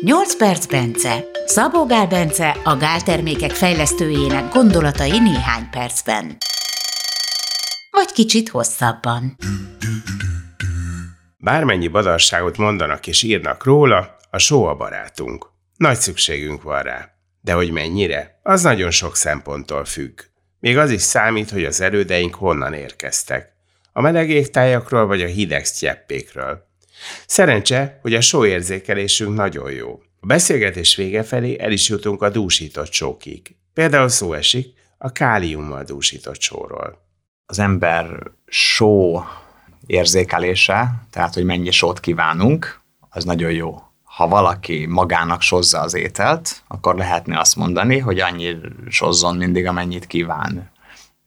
8 perc Bence. Szabó Gál Bence a Gál termékek fejlesztőjének gondolatai néhány percben. Vagy kicsit hosszabban. Bármennyi badarságot mondanak és írnak róla, a só a barátunk. Nagy szükségünk van rá. De hogy mennyire, az nagyon sok szemponttól függ. Még az is számít, hogy az erődeink honnan érkeztek. A meleg égtájakról vagy a hideg sztyeppékről. Szerencse, hogy a sóérzékelésünk nagyon jó. A beszélgetés vége felé el is jutunk a dúsított sókig. Például szó esik a káliummal dúsított sóról. Az ember só érzékelése, tehát hogy mennyi sót kívánunk, az nagyon jó. Ha valaki magának sozza az ételt, akkor lehetne azt mondani, hogy annyi sozzon mindig, amennyit kíván.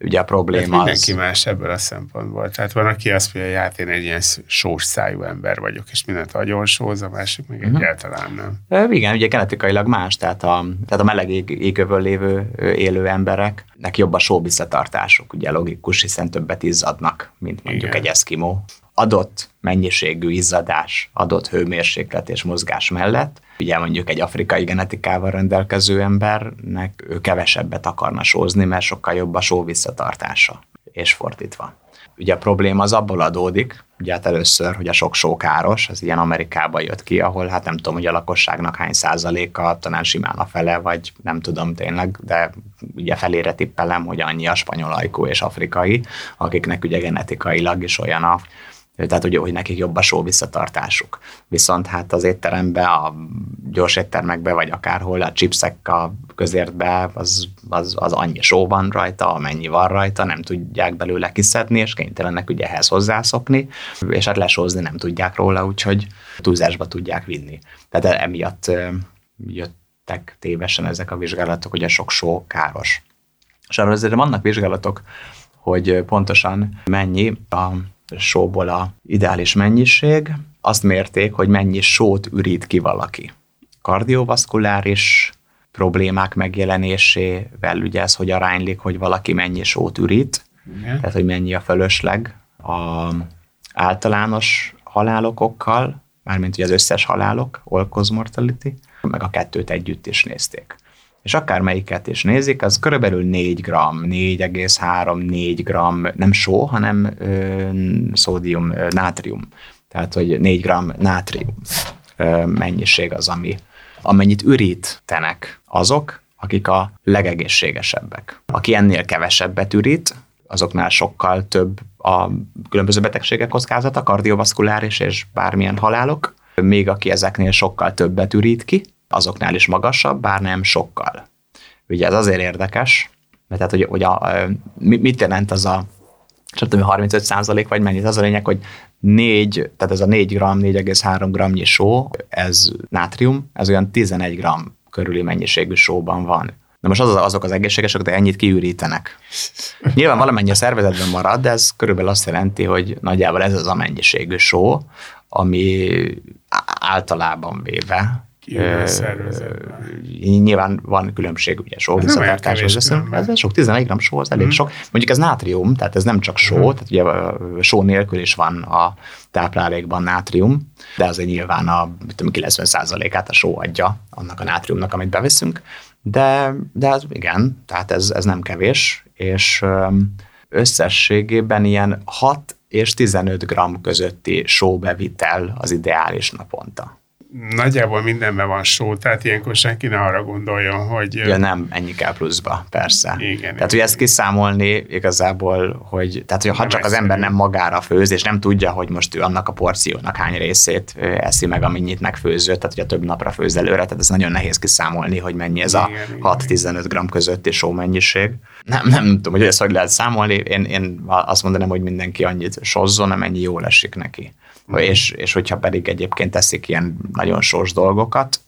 Ugye a probléma hát mindenki az... más ebből a szempontból. Tehát van, aki azt mondja, hogy hát én egy ilyen sós szájú ember vagyok, és mindent agyon sóz, a másik meg uh-huh. egyáltalán nem. E, igen, ugye genetikailag más, tehát a, tehát a meleg ég, égövön lévő élő embereknek jobb a só visszatartásuk, ugye logikus, hiszen többet izzadnak, mint mondjuk igen. egy eszkimó adott mennyiségű izzadás, adott hőmérséklet és mozgás mellett, ugye mondjuk egy afrikai genetikával rendelkező embernek ő kevesebbet akarna sózni, mert sokkal jobb a só visszatartása, és fordítva. Ugye a probléma az abból adódik, ugye hát először, hogy a sok só káros, az ilyen Amerikába jött ki, ahol hát nem tudom, hogy a lakosságnak hány százaléka, talán simán a fele, vagy nem tudom tényleg, de ugye felére tippelem, hogy annyi a spanyol ajkú és afrikai, akiknek ugye genetikailag is olyan a tehát ugye, hogy nekik jobb a só visszatartásuk. Viszont hát az étterembe, a gyors éttermekbe, vagy akárhol a chipsek a közértbe, az, az, az annyi só van rajta, amennyi van rajta, nem tudják belőle kiszedni, és kénytelenek ugye ehhez hozzászokni, és hát lesózni nem tudják róla, úgyhogy túlzásba tudják vinni. Tehát emiatt jöttek tévesen ezek a vizsgálatok, hogy a sok só káros. És arra azért vannak vizsgálatok, hogy pontosan mennyi a sóból a ideális mennyiség, azt mérték, hogy mennyi sót ürít ki valaki. Kardiovaszkuláris problémák megjelenésével ugye ez, hogy aránylik, hogy valaki mennyi sót ürít, Igen. tehát hogy mennyi a fölösleg a általános halálokokkal, mármint ugye az összes halálok, all mortality, meg a kettőt együtt is nézték és akármelyiket is nézik, az körülbelül 4 gram, 4,3-4 gram, nem só, hanem ö, szódium, ö, nátrium. Tehát, hogy 4 gram nátrium ö, mennyiség az, ami, amennyit ürítenek azok, akik a legegészségesebbek. Aki ennél kevesebbet ürít, azoknál sokkal több a különböző betegségek kockázata, kardiovaszkuláris és bármilyen halálok, még aki ezeknél sokkal többet ürít ki, azoknál is magasabb, bár nem sokkal. Ugye ez azért érdekes, mert tehát, hogy, hogy a, mit jelent az a csak tudom, 35 százalék, vagy mennyit, az a lényeg, hogy 4, tehát ez a 4 gram, 4,3 gramnyi só, ez nátrium, ez olyan 11 gram körüli mennyiségű sóban van. Na most az, azok az egészségesek, de ennyit kiürítenek. Nyilván valamennyi a szervezetben marad, de ez körülbelül azt jelenti, hogy nagyjából ez az a mennyiségű só, ami általában véve Nyilván van különbség, ugye só visszatartás, ez, ez sok, 11 gram só, az elég mm. sok. Mondjuk ez nátrium, tehát ez nem csak só, mm. tehát ugye só nélkül is van a táplálékban nátrium, de azért nyilván a 90%-át a só adja annak a nátriumnak, amit beveszünk, de, de ez igen, tehát ez, ez nem kevés, és összességében ilyen 6 és 15 gram közötti sóbevitel az ideális naponta nagyjából mindenben van só, tehát ilyenkor senki ne arra gondoljon, hogy... Ja nem, ennyi kell pluszba, persze. Igen, tehát, hogy ezt kiszámolni igazából, hogy, tehát, hogy ha csak az ember nem magára főz, és nem tudja, hogy most ő annak a porciónak hány részét eszi meg, amennyit megfőzött, tehát, hogy a több napra főz előre, tehát ez nagyon nehéz kiszámolni, hogy mennyi ez a 6-15 gram közötti só mennyiség. Nem, nem tudom, hogy ezt hogy lehet számolni, én, én azt mondanám, hogy mindenki annyit sozzon, amennyi jól esik neki. Mm. És, és hogyha pedig egyébként teszik ilyen nagyon sós dolgokat,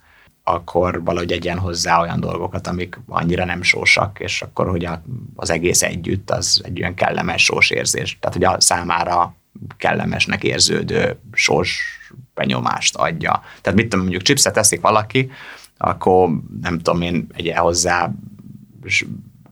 akkor valahogy egyen hozzá olyan dolgokat, amik annyira nem sósak, és akkor, hogy az egész együtt az egy olyan kellemes sós érzés. Tehát, hogy a számára kellemesnek érződő sós benyomást adja. Tehát mit tudom, mondjuk chipset teszik valaki, akkor nem tudom én, egy hozzá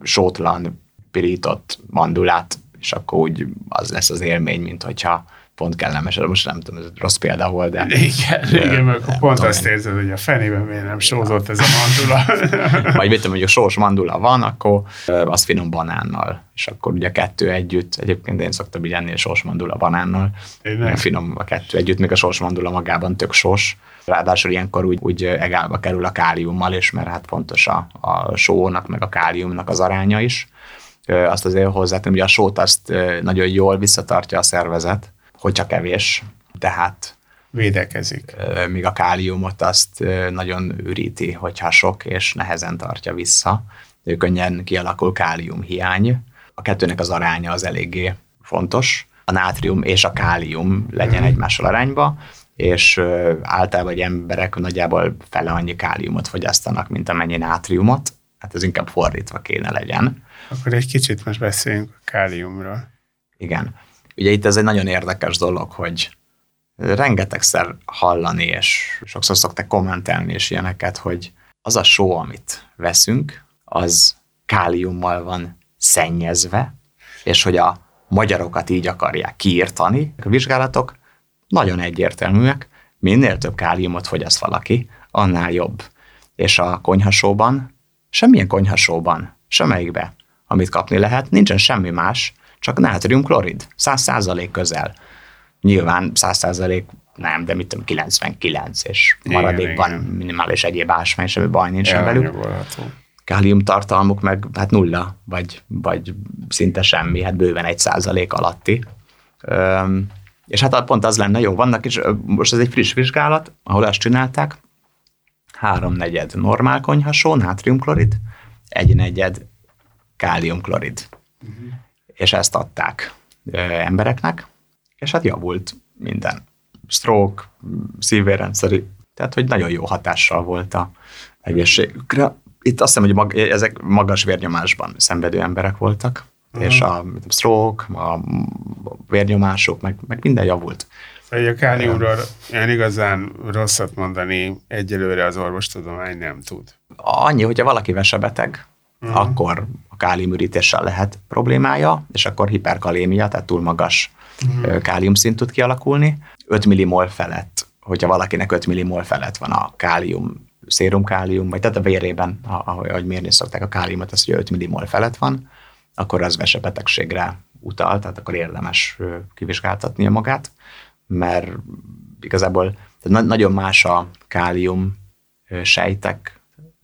sótlan pirított mandulát, és akkor úgy az lesz az élmény, mint hogyha pont kellemes, most nem tudom, ez rossz példa volt, de... Igen, de, igen mert akkor pont azt érzed, hogy a fenében miért nem sózott ez a mandula. Vagy mit tudom, hogy a sós mandula van, akkor az finom banánnal, és akkor ugye a kettő együtt, egyébként én szoktam így enni a sós mandula banánnal, Én finom a kettő együtt, még a sós mandula magában tök sós, ráadásul ilyenkor úgy, úgy egálba kerül a káliummal, és mert hát fontos a, a sónak, meg a káliumnak az aránya is. Azt azért hozzátenem, hogy a sót azt nagyon jól visszatartja a szervezet, hogyha kevés, tehát védekezik. Míg a káliumot azt nagyon üríti, hogyha sok, és nehezen tartja vissza. Könnyen kialakul kálium hiány. A kettőnek az aránya az eléggé fontos. A nátrium és a kálium legyen mm. egymással arányba, és általában egy emberek nagyjából fele annyi káliumot fogyasztanak, mint amennyi nátriumot. Hát ez inkább fordítva kéne legyen. Akkor egy kicsit most beszéljünk a káliumról. Igen. Ugye itt ez egy nagyon érdekes dolog, hogy rengetegszer hallani, és sokszor szoktak kommentelni és ilyeneket, hogy az a só, amit veszünk, az káliummal van szennyezve, és hogy a magyarokat így akarják kiírtani. A vizsgálatok nagyon egyértelműek, minél több káliumot fogyaszt valaki, annál jobb. És a konyhasóban, semmilyen konyhasóban, semmelyikbe, amit kapni lehet, nincsen semmi más, csak nátriumklorid, 100% közel. Nyilván 100% nem, de mit tudom, 99, és maradékban igen, minimális egyéb ásvány, semmi baj nincsen velük. Kálium tartalmuk meg hát nulla, vagy, vagy szinte semmi, hát bőven egy százalék alatti. Üm, és hát pont az lenne, jó, vannak is, most ez egy friss vizsgálat, ahol ezt csinálták, háromnegyed normál konyhasó, nátriumklorid, egy negyed káliumklorid. Uh-huh és ezt adták embereknek, és hát javult minden. Stroke, szívvérrendszeri, tehát hogy nagyon jó hatással volt a egészségükre. Itt azt hiszem, hogy mag, ezek magas vérnyomásban szenvedő emberek voltak, uh-huh. és a stroke, a vérnyomások, meg, meg minden javult. Hogy a káliumról én igazán rosszat mondani egyelőre az orvostudomány nem tud. Annyi, hogyha valaki vesebeteg, uh-huh. akkor káliumürítéssel lehet problémája, és akkor hiperkalémia, tehát túl magas uh-huh. káliumszint tud kialakulni. 5 millimol felett, hogyha valakinek 5 millimol felett van a kálium, szérumkálium, vagy tehát a vérében, ahogy mérni szokták a káliumot, az, hogy 5 millimol felett van, akkor az vesebetegségre utal, tehát akkor érdemes kivizsgáltatnia magát, mert igazából tehát nagyon más a kálium sejtek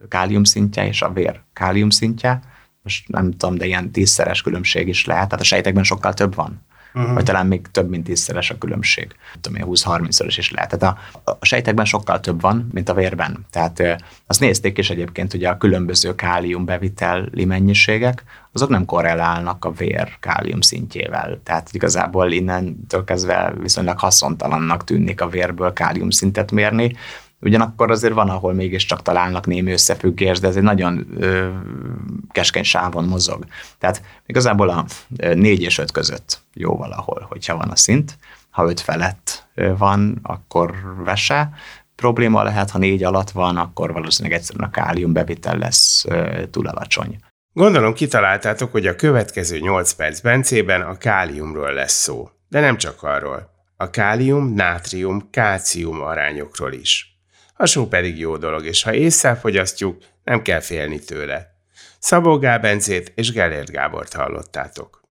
kálium szintje és a vér kálium szintje, most nem tudom, de ilyen tízszeres különbség is lehet, tehát a sejtekben sokkal több van. Uh-huh. Vagy talán még több, mint tízszeres a különbség. Tudom én, 20-30-szoros is lehet. Tehát a, a sejtekben sokkal több van, mint a vérben. Tehát azt nézték is egyébként, hogy a különböző kálium beviteli mennyiségek, azok nem korrelálnak a vér kálium szintjével. Tehát igazából innentől kezdve viszonylag haszontalannak tűnik a vérből kálium szintet mérni, Ugyanakkor azért van, ahol mégiscsak találnak némi összefüggés, de ez egy nagyon ö, keskeny sávon mozog. Tehát igazából a 4 és 5 között jó valahol, hogyha van a szint. Ha 5 felett van, akkor vese probléma lehet, ha 4 alatt van, akkor valószínűleg egyszerűen a kálium bevitel lesz túl alacsony. Gondolom kitaláltátok, hogy a következő 8 perc Bencében a káliumról lesz szó. De nem csak arról. A kálium, nátrium, kálcium arányokról is. A só pedig jó dolog, és ha észre fogyasztjuk, nem kell félni tőle. Szabó Gál és Gellért Gábort hallottátok.